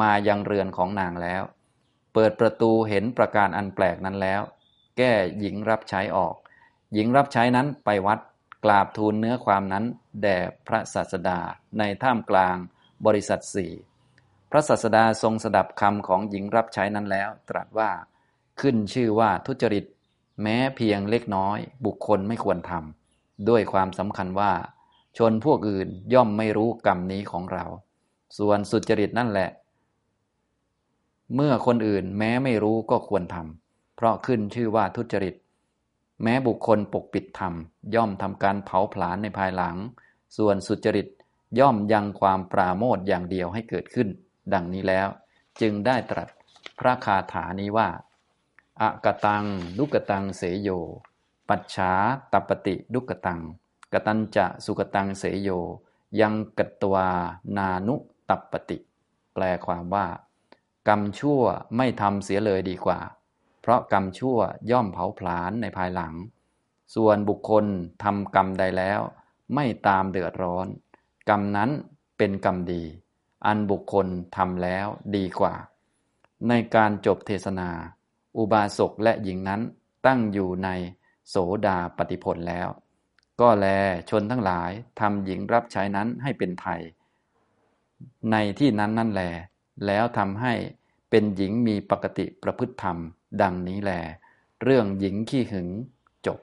[SPEAKER 1] มายังเรือนของนางแล้ว เปิดประตูเห็นประการอันแปลกนั้นแล้ว แก้หญิงรับใช้ออก หญิงรับใช้นั้นไปวัดกราบทูลเนื้อความนั้น แด่พระศาสดาในท่ามกลางบริษัทสี่พระศาสดาทรงสดับคำของหญิงรับใช้นั้นแล้ว ตรัสว่าขึ้นชื่อว่าทุจริต แม้เพียงเล็กน้อยบุคคลไม่ควรทำด้วยความสำคัญว่า ชนพวกอื่นย่อมไม่รู้กรรมนี้ของเรา ส่วนสุจริตนั่นแหละ เมื่อคนอื่นแม้ไม่รู้ก็ควรทำเพราะขึ้นชื่อว่าทุจริต แม้บุคคลปกปิดธรรม ย่อมทำการเผาผลาญในภายหลัง ส่วนสุจริตย่อมยังความปราโมทอย่างเดียวให้เกิดขึ้น ดังนี้แล้ว จึงได้ตรัสพระคาถานี้ว่า อากตังลุกตังเสยโย ปัจฉาตปติลุกตัง กตัญจะสุกตังเสยโย ยังกตวานานุตปปติแปลความว่า กรรมชั่วไม่ทำเสียเลยดีกว่า เพราะกรรมชั่วย่อมเผาผลาญในภายหลัง ส่วนบุคคลทำกรรมใดแล้ว ไม่ตามเดือดร้อน กรรมนั้นเป็นกรรมดี อันบุคคลทำแล้วดีกว่า ในการจบเทศนา อุบาสกและหญิงนั้นตั้งอยู่ในโสดาปฏิผลแล้ว ก็แลชนทั้งหลายทำหญิงรับใช้นั้นให้เป็นไทย ในที่นั้นนั่นแล แล้วทำให้เป็นหญิงมีปกติประพฤติธรรม ดังนี้แล เรื่องหญิงขี้หึงจบ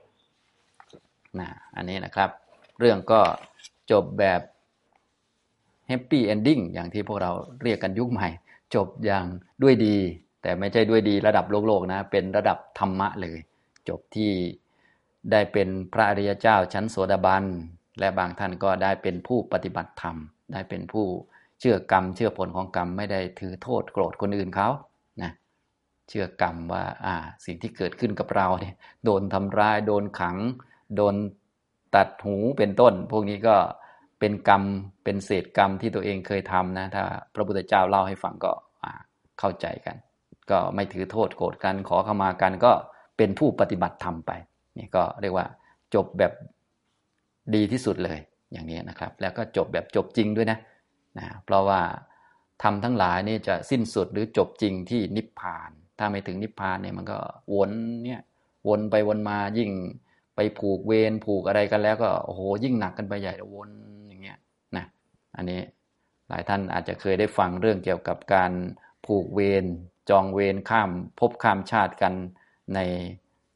[SPEAKER 1] นะอันนี้นะครับ เรื่องก็จบแบบแฮปปี้เอนดิ้งอย่างที่พวกเราเรียกกันยุคใหม่ จบอย่างด้วยดี แต่ไม่ใช่ด้วยดีระดับโลกโลกนะ เป็นระดับธรรมะเลย จบที่ได้เป็นพระอริยเจ้าชั้นโสดาบัน และบางท่านก็ได้เป็นผู้ปฏิบัติธรรม ได้เป็นผู้เชื่อกรรม เชื่อผลของกรรมไม่ได้ถือโทษโกรธคนอื่นเขานะเชื่อกรรมว่าอ่าสิ่งที่เกิดขึ้นกับเราเนี่ยโดนทำร้ายโดนขัง โดนตัดหูเป็นต้น พวกนี้ก็เป็นกรรมเป็นเศษกรรมที่ตัวเองเคยทำนะถ้าพระพุทธเจ้าเล่าให้ฟังก็เข้าใจกัน ก็ไม่ถือโทษโกรธกันขอเข้ามากันก็เป็นผู้ปฏิบัติธรรมไปนี่ก็เรียกว่าจบแบบดีที่สุดเลยอย่างนี้นะครับ แล้วก็จบแบบจบจริงด้วยนะนะเพราะว่าทำทั้งหลายนี่จะสิ้นสุดหรือจบจริงที่นิพพาน ถ้าไม่ถึงนิพพานเนี่ยมันก็วนเนี่ยวนไปวนมายิ่งไปผูกเวรผูกอะไรกันแล้วก็โอ้โหยิ่งหนักกันไปใหญ่วนอย่างเงี้ยนะอันนี้หลายท่านอาจจะเคยได้ฟังเรื่องเกี่ยวกับการผูกเวร จองเวรข้ามภพข้ามชาติกันใน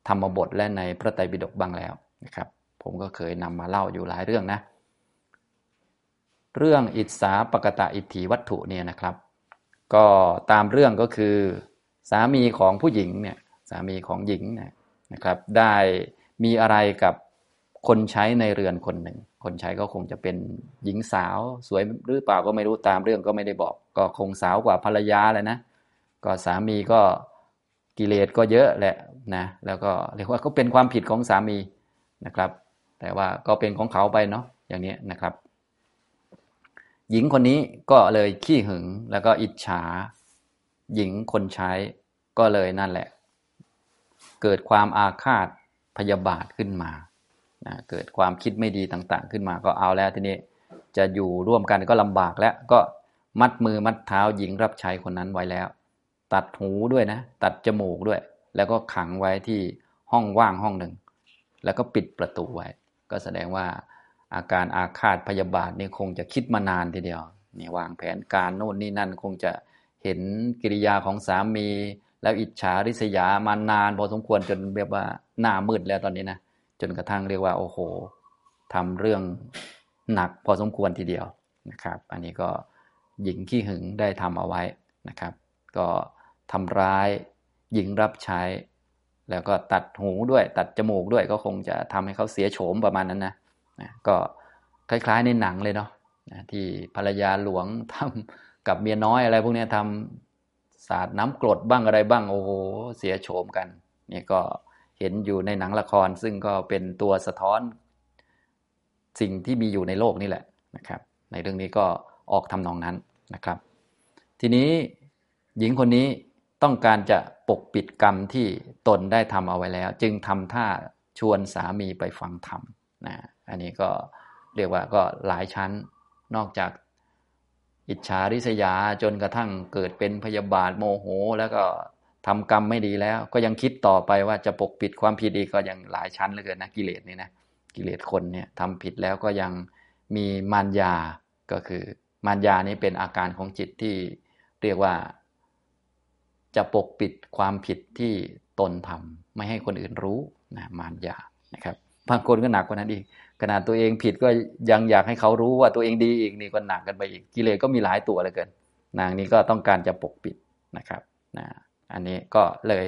[SPEAKER 1] ธรรมบทและในพระไตรปิฎกบ้างแล้วนะครับ ผมก็เคยนำมาเล่าอยู่หลายเรื่องนะ เรื่องอิสาปกตะอิทธิวัตถุเนี่ยนะครับ ก็ตามเรื่องก็คือ สามีของผู้หญิงเนี่ยสามีของหญิงนี่ยนะครับ ได้มีอะไรกับคนใช้ในเรือนคนหนึ่ง คนใช้ก็คงจะเป็นหญิงสาวสวยหรือเปล่าก็ไม่รู้ตามเรื่องก็ไม่ได้บอก ก็คงสาวกว่าภรรยาเลยนะ ก็สามีก็กิเลสก็เยอะแหละนะแล้วก็เรียกว่าก็เป็นความผิดของสามีนะครับ แต่ว่าก็เป็นของเขาไปเนาะอย่างนี้นะครับ หญิงคนนี้ก็เลยขี้หึงแล้วก็อิจฉา หญิงคนใช้ก็เลยนั่นแหละ เกิดความอาฆาตพยาบาทขึ้นมานะเกิดความคิดไม่ดีต่างๆ ขึ้นมาก็เอาแล้วทีนี้จะอยู่ร่วมกันก็ลำบากแล้วก็มัดมือมัดเท้าหญิงรับใช้คนนั้นไว้แล้ว ตัดหูด้วยนะ ตัดจมูกด้วย แล้วก็ขังไว้ที่ห้องว่างห้องหนึ่ง แล้วก็ปิดประตูไว้ ก็แสดงว่าอาการอาฆาตพยาบาทนี่คงจะคิดมานานทีเดียวนี่วางแผนการโน่นนี่นั่นคงจะเห็นกิริยาของสามี แล้วอิจฉาริษยามานาน พอสมควรจนแบบว่าหน้ามืดแล้วตอนนี้นะจนกระทั่งเรียกว่า โอ้โหทำเรื่องหนักพอสมควรทีเดียวนะครับ อันนี้ก็หญิงขี้หึงได้ทำเอาไว้นะครับ ก็ ทำร้ายหญิงรับใช้ แล้วก็ตัดหูด้วย ตัดจมูกด้วยก็คงจะทำให้เขาเสียโฉมประมาณนั้นนะนะก็คล้ายๆในหนังเลยเนาะนะที่ภรรยาหลวงทำกับเมียน้อยอะไรพวกนี้ทำสาดน้ำกรดบ้างอะไรบ้างโอ้โหเสียโฉมกันนี่ก็เห็นอยู่ในหนังละคร ซึ่งก็เป็นตัวสะท้อนสิ่งที่มีอยู่ในโลกนี่แหละนะครับ ในเรื่องนี้ก็ออกทำนองนั้นนะครับ ทีนี้หญิงคนนี้ ต้องการจะปกปิดกรรมที่ตนได้ทำเอาไว้แล้ว จึงทำท่าชวนสามีไปฟังธรรมนะอันนี้ก็เรียกว่าก็หลายชั้นนอกจากอิจฉาริษยาจนกระทั่งเกิดเป็นพยาบาทโมโห แล้วก็ทำกรรมไม่ดีแล้ว ก็ยังคิดต่อไปว่าจะปกปิดความผิดอีกก็ยังหลายชั้นเหลือเกินนะกิเลสนี่นะกิเลสคนเนี่ยทำผิดแล้วก็ยังมีมารยาก็คือมารยานี้เป็นอาการของจิตที่เรียกว่า จะปกปิดความผิดที่ตนทำไม่ให้คนอื่นรู้นะมารยานะครับบางคนก็หนักกว่านั้นอีกขนาดตัวเองผิดก็ยังอยากให้เขารู้ว่าตัวเองดีอีกนี่ก็หนักกันไปอีกกิเลสก็มีหลายตัวเหลือเกิน นางนี้ก็ต้องการจะปกปิดนะครับนะอันนี้ก็เลย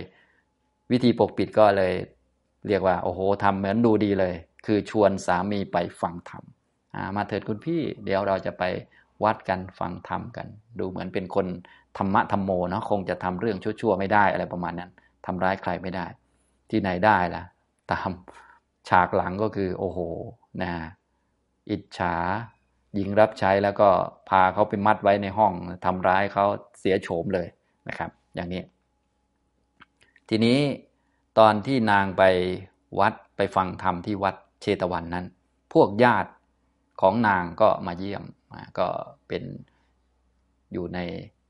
[SPEAKER 1] วิธีปกปิดก็เลยเรียกว่า โอ้โหทำเหมือนดูดีเลย คือชวนสามีไปฟังธรรมมาเถิดคุณพี่ เดี๋ยวเราจะไปวัดกันฟังธรรมกัน ดูเหมือนเป็นคนธรรมะธรรมโมเนาะคงจะทำเรื่องชั่วๆไม่ได้อะไรประมาณนั้นทำร้ายใครไม่ได้ ที่ไหนได้ล่ะ ตามฉากหลังก็คือ โอ้โหนะอิจฉาหญิงรับใช้แล้วก็พาเขาไปมัดไว้ในห้องทำร้ายเขาเสียโฉมเลยนะครับ อย่างนี้ ทีนี้ตอนที่นางไปวัดไปฟังธรรมที่วัดเชตวันนั้น พวกญาติของนางก็มาเยี่ยมก็เป็นอยู่ใน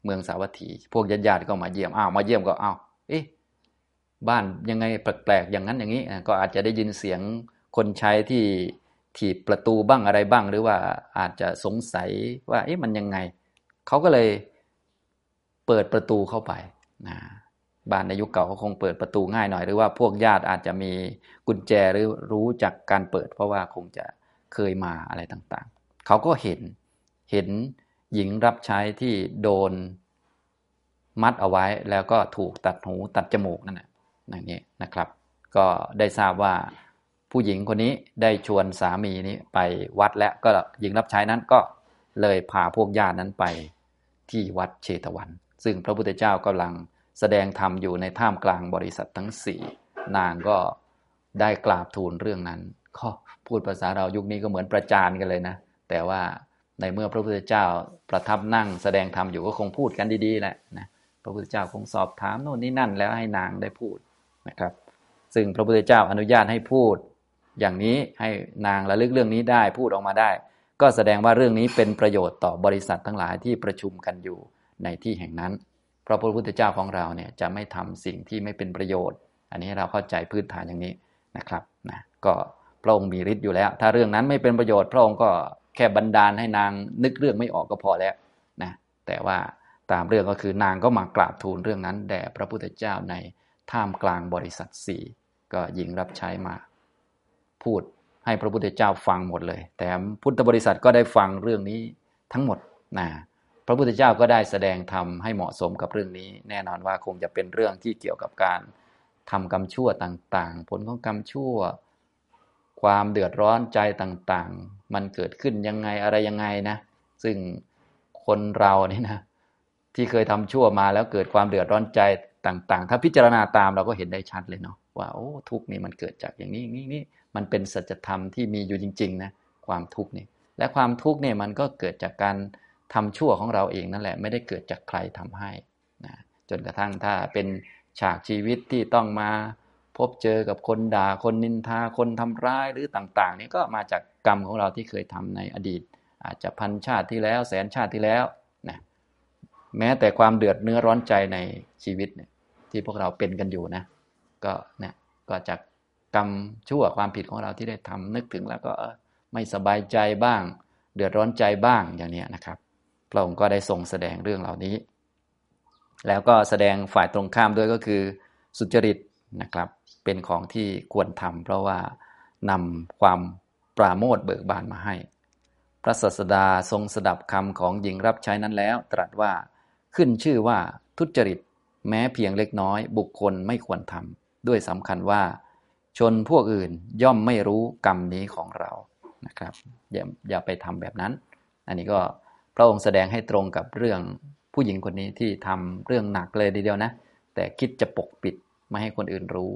[SPEAKER 1] มืองสาวัตถี พวกญาติญาติก็มาเยี่ยมอ้าวมาเยี่ยมก็อ้าวเอ๊ะบ้านยังไงแปลกๆอย่างนั้นอย่างนี้ก็อาจจะได้ยินเสียงคนใช้ที่ถีบประตูบ้างอะไรบ้าง หรือว่าอาจจะสงสัยว่าเอ๊ะมันยังไงเขาก็เลยเปิดประตูเข้าไปนะบ้านในยุคเก่าเขาคงเปิดประตูง่ายหน่อย หรือว่าพวกญาติอาจจะมีกุญแจหรือรู้จักการเปิด เพราะว่าคงจะเคยมาอะไรต่างๆ เขาก็เห็นเห็น หญิงรับใช้ที่โดนมัดเอาไว้แล้วก็ถูกตัดหูตัดจมูกนั่นแหละอย่างนี้นะครับ ก็ได้ทราบว่าผู้หญิงคนนี้ได้ชวนสามีนี้ไปวัดแล้วก็หญิงรับใช้นั้นก็เลยพาพวกญาตินั้นไปที่วัดเชตวัน ซึ่งพระพุทธเจ้ากำลังแสดงธรรมอยู่ในท่ามกลางบริษัททั้งสี่นางก็ได้กราบทูลเรื่องนั้นก็พูดภาษาเรายุคนี้ก็เหมือนประจานกันเลยนะ แต่ว่า ในเมื่อพระพุทธเจ้าประทับนั่งแสดงธรรมอยู่ก็คงพูดกันดีๆแหละนะพระพุทธเจ้าคงสอบถามโน่นนี่นั่นแล้วให้นางได้พูดนะครับ ซึ่งพระพุทธเจ้าอนุญาตให้พูด อย่างนี้ให้นางระลึกเรื่องนี้ได้พูดออกมาได้ ก็แสดงว่าเรื่องนี้เป็นประโยชน์ต่อบริษัททั้งหลายที่ประชุมกันอยู่ในที่แห่งนั้น เพราะพระพุทธเจ้าของเราเนี่ยจะไม่ทำสิ่งที่ไม่เป็นประโยชน์ อันนี้เราเข้าใจพื้นฐานอย่างนี้นะครับนะก็พระองค์มีฤทธิ์อยู่แล้ว ถ้าเรื่องนั้นไม่เป็นประโยชน์พระองค์ก็ แค่บันดาลให้นางนึกเรื่องไม่ออกก็พอแล้วนะแต่ว่าตามเรื่องก็คือนางก็มากราบทูลเรื่องนั้นแด่พระพุทธเจ้าในท่ามกลางบริษัทสี่ก็หญิงรับใช้มา พูดให้พระพุทธเจ้าฟังหมดเลย แต่พุทธบริษัทก็ได้ฟังเรื่องนี้ทั้งหมดนะพระพุทธเจ้าก็ได้แสดงธรรมให้เหมาะสมกับเรื่องนี้ แน่นอนว่าคงจะเป็นเรื่องที่เกี่ยวกับการทำกรรมชั่วต่างๆ ผลของกรรมชั่ว ความเดือดร้อนใจต่างๆ มันเกิดขึ้นยังไงอะไรยังไงนะ ซึ่งคนเราเนี่ยนะ ที่เคยทำชั่วมาแล้วเกิดความเดือดร้อนใจต่าง ๆ ถ้าพิจารณาตามเราก็เห็นได้ชัดเลยเนาะว่าโอ้ทุกนี่มันเกิดจากอย่างนี้นี่นี่มันเป็นสัจธรรมที่มีอยู่จริง ๆ นะ ความทุกข์นี่และความทุกข์เนี่ยมันก็เกิดจากการทำชั่วของเราเองนั่นแหละ ไม่ได้เกิดจากใครทำให้นะจนกระทั่งถ้าเป็นฉากชีวิตที่ต้องมาพบเจอกับคนด่าคนนินทาคนทำร้ายหรือต่าง ๆ นี่ก็มาจาก กรรมของเราที่เคยทำในอดีต อาจจะพันชาติที่แล้วแสนชาติที่แล้วนะแม้แต่ความเดือดเนื้อร้อนใจในชีวิตเนี่ยที่พวกเราเป็นกันอยู่นะก็เนี่ยก็จากกรรมชั่วความผิดของเราที่ได้ทำนึกถึงแล้วก็ไม่สบายใจบ้าง เดือดร้อนใจบ้างอย่างนี้นะครับพระองค์ก็ได้ทรงแสดงเรื่องเหล่านี้ แล้วก็แสดงฝ่ายตรงข้ามด้วยก็คือ สุจริตนะครับเป็นของที่ควรทำเพราะว่านำความ ปราโมทเบิกบานมาให้ พระสัสดาทรงสดับคำของหญิงรับใช้นั้นแล้ว ตรัสว่าขึ้นชื่อว่าทุจริต แม้เพียงเล็กน้อย บุคคลไม่ควรทำด้วยสำคัญว่า ชนพวกอื่นย่อมไม่รู้กรรมนี้ของเรานะครับอย่าอย่าไปทำแบบนั้น อันนี้ก็พระองค์แสดงให้ตรงกับเรื่องผู้หญิงคนนี้ที่ทำเรื่องหนักเลยทีเดียวนะ แต่คิดจะปกปิดไม่ให้คนอื่นรู้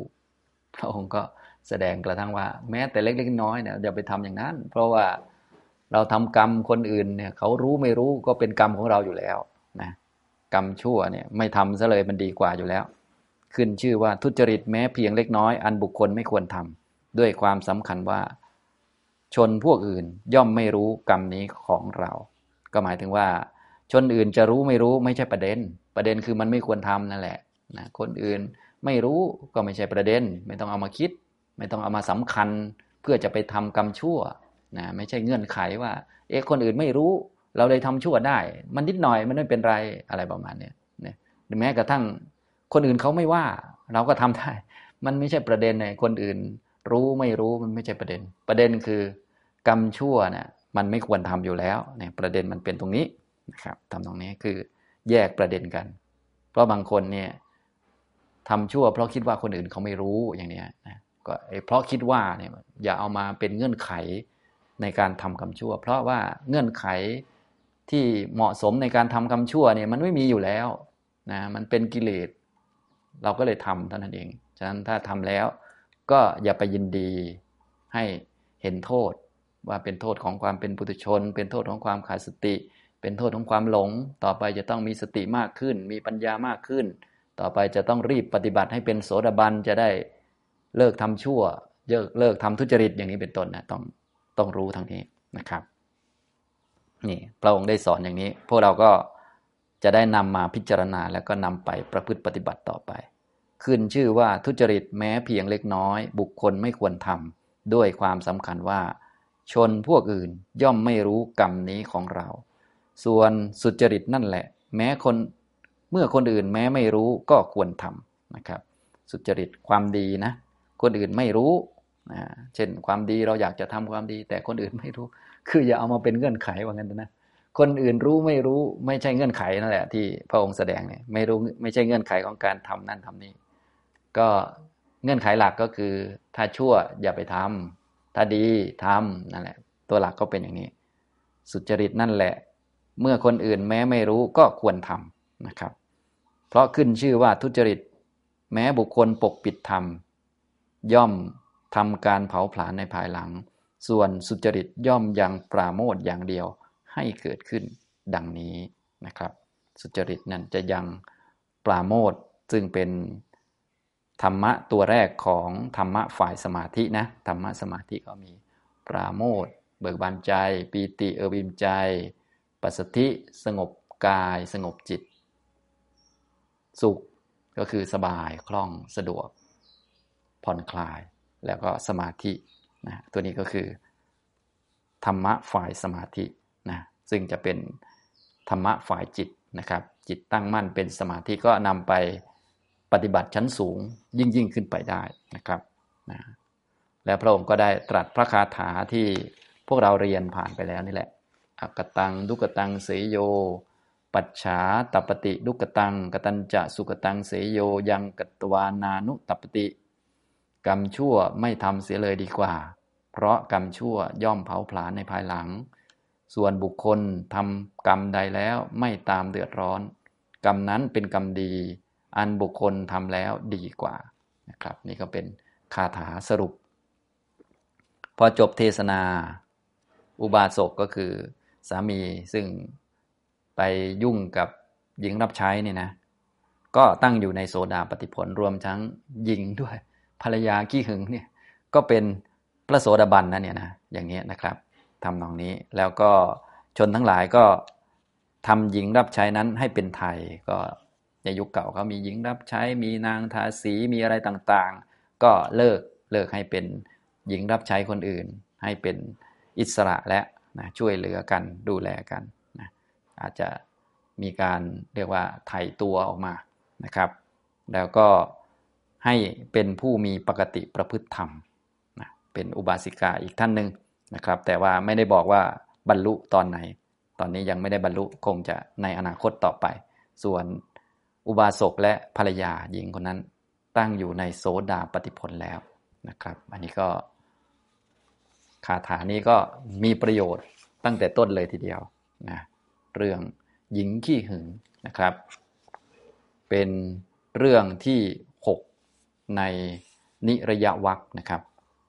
[SPEAKER 1] พระองค์ก็ แสดงกระทั่งว่า แม้แต่เล็กๆน้อยเนี่ยอย่าไปทำอย่างนั้น เพราะว่าเราทำกรรมคนอื่นเนี่ยเขารู้ไม่รู้ก็เป็นกรรมของเราอยู่แล้วนะกรรมชั่วเนี่ยไม่ทำซะเลยมันดีกว่าอยู่แล้ว ขึ้นชื่อว่าทุจริตแม้เพียงเล็กน้อย อันบุคคลไม่ควรทำด้วยความสำคัญว่า ชนพวกอื่นย่อมไม่รู้กรรมนี้ของเรา ก็หมายถึงว่า ชนอื่นจะรู้ไม่รู้ไม่ใช่ประเด็น ประเด็นคือมันไม่ควรทำนั่นแหละนะคนอื่นไม่รู้ก็ไม่ใช่ประเด็น ไม่ต้องเอามาคิด ไม่ต้องเอามาสำคัญเพื่อจะไปทำกรรมชั่วนะไม่ใช่เงื่อนไขว่า เอ๊ะคนอื่นไม่รู้ เราเลยทำชั่วได้ มันนิดหน่อยมันไม่เป็นไรอะไรประมาณนี้เนี่ยแม้กระทั่งคนอื่นเขาไม่ว่า เราก็ทำได้ มันไม่ใช่ประเด็นเลยคนอื่นรู้ไม่รู้มันไม่ใช่ประเด็น ประเด็นคือกรรมชั่วเนี่ยมันไม่ควรทำอยู่แล้วเนี่ยประเด็นมันเป็นตรงนี้นะครับทำตรงนี้คือแยกประเด็นกัน เพราะบางคนเนี่ยทำชั่วเพราะคิดว่าคนอื่นเขาไม่รู้อย่างเนี้ยนะ ก็เพราะคิดว่าเนี่ยอย่าเอามาเป็นเงื่อนไขในการทำกรรมชั่ว เพราะว่าเงื่อนไขที่เหมาะสมในการทำกรรมชั่วเนี่ยมันไม่มีอยู่แล้วนะมันเป็นกิเลสเราก็เลยทำเท่านั้นเอง ฉะนั้นถ้าทำแล้วก็อย่าไปยินดีให้เห็นโทษว่าเป็นโทษของความเป็นปุถุชน เป็นโทษของความขาดสติ เป็นโทษของความหลง ต่อไปจะต้องมีสติมากขึ้น มีปัญญามากขึ้น ต่อไปจะต้องรีบปฏิบัติให้เป็นโสดาบันจะได้ เลิกทำชั่วเลิกเลิกทำทุจริตอย่างนี้เป็นต้นนะต้องต้องรู้ทั้งนี้นะครับนี่พระองค์ได้สอนอย่างนี้ พวกเราก็จะได้นำมาพิจารณาแล้วก็นำไปประพฤติปฏิบัติต่อไป ขึ้นชื่อว่าทุจริตแม้เพียงเล็กน้อย บุคคลไม่ควรทำด้วยความสำคัญว่า ชนพวกอื่นย่อมไม่รู้กรรมนี้ของเรา ส่วนสุจริตนั่นแหละ แม้คนเมื่อคนอื่นแม้ไม่รู้ก็ควรทำนะครับ สุจริตความดีนะ คนอื่นไม่รู้นะเช่นความดีเราอยากจะทำความดี แต่คนอื่นไม่รู้ คืออย่าเอามาเป็นเงื่อนไขว่างั้นนะคนอื่นรู้ไม่รู้ไม่ใช่เงื่อนไขนั่นแหละที่พระองค์แสดงเนี่ยไม่รู้ไม่ใช่เงื่อนไขของการทำนั่นทำนี่ก็เงื่อนไขหลักก็คือ ถ้าชั่วอย่าไปทำถ้าดีทำนั่นแหละ ตัวหลักก็เป็นอย่างนี้ สุจริตนั่นแหละ เมื่อคนอื่นแม้ไม่รู้ก็ควรทำนะครับ เพราะขึ้นชื่อว่าทุจริต แม้บุคคลปกปิดธรรม ย่อมทำการเผาผลาญในภายหลัง ส่วนสุจริตย่อมยังปราโมทอย่างเดียวให้เกิดขึ้นดังนี้นะครับ สุจริตนั้นจะยังปราโมทซึ่งเป็นธรรมะตัวแรกของธรรมะฝ่ายสมาธินะธรรมะสมาธิก็มีปราโมทเบิกบานใจปีติเอบิมใจ ปัสสธิสงบกายสงบจิต สุขก็คือสบายคล่องสะดวก ผ่อนคลาย แล้วก็สมาธินะตัวนี้ก็คือธรรมะฝ่ายสมาธินะซึ่งจะเป็นธรรมะฝ่ายจิตนะครับ จิตตั้งมั่นเป็นสมาธิก็นำไปปฏิบัติชั้นสูงยิ่งยิ่งขึ้นไปได้นะครับนะแล้วพระองค์ก็ได้ตรัสพระคาถาที่พวกเราเรียนผ่านไปแล้วนี่แหละอักตัง ดุกตัง เสยโย ปัจฉาตปฏิ ดุกตัง กตัญจะ สุกตัง เสยโย ยังกตวานานุตปฏิ กรรมชั่วไม่ทำเสียเลยดีกว่า เพราะกรรมชั่วย่อมเผาผลาญในภายหลัง ส่วนบุคคลทำกรรมใดแล้วไม่ตามเดือดร้อน กรรมนั้นเป็นกรรมดี อันบุคคลทำแล้วดีกว่านะครับ นี่ก็เป็นคาถาสรุป พอจบเทศนา อุบาสกก็คือสามีซึ่งไปยุ่งกับหญิงรับใช้นี่นะ ก็ตั้งอยู่ในโสดาปฏิผลรวมทั้งหญิงด้วย ภรรยาขี้หึงเนี่ยก็เป็นพระโสดาบันนะเนี่ยนะอย่างนี้นะครับทำนองนี้แล้วก็ชนทั้งหลายก็ทำหญิงรับใช้นั้นให้เป็นไทยก็ในยุคเก่าเขามีหญิงรับใช้มีนางทาสีมีอะไรต่างๆ ก็เลิกเลิกให้เป็นหญิงรับใช้คนอื่น ให้เป็นอิสระและนะช่วยเหลือกันดูแลกันนะอาจจะมีการเรียกว่าไถ่ตัวออกมานะครับ แล้วก็ ให้เป็นผู้มีปกติประพฤติธรรมนะเป็นอุบาสิกาอีกท่านหนึ่งนะครับ แต่ว่าไม่ได้บอกว่าบรรลุตอนไหน ตอนนี้ยังไม่ได้บรรลุคงจะในอนาคตต่อไป ส่วนอุบาสกและภรรยาหญิงคนนั้น ตั้งอยู่ในโสดาปฏิผลแล้วนะครับ อันนี้ก็คาถานี้ก็มีประโยชน์ตั้งแต่ต้นเลยทีเดียวนะเรื่องหญิงขี้หึงนะครับ เป็นเรื่องที่ ในนิระยะวักนะครับ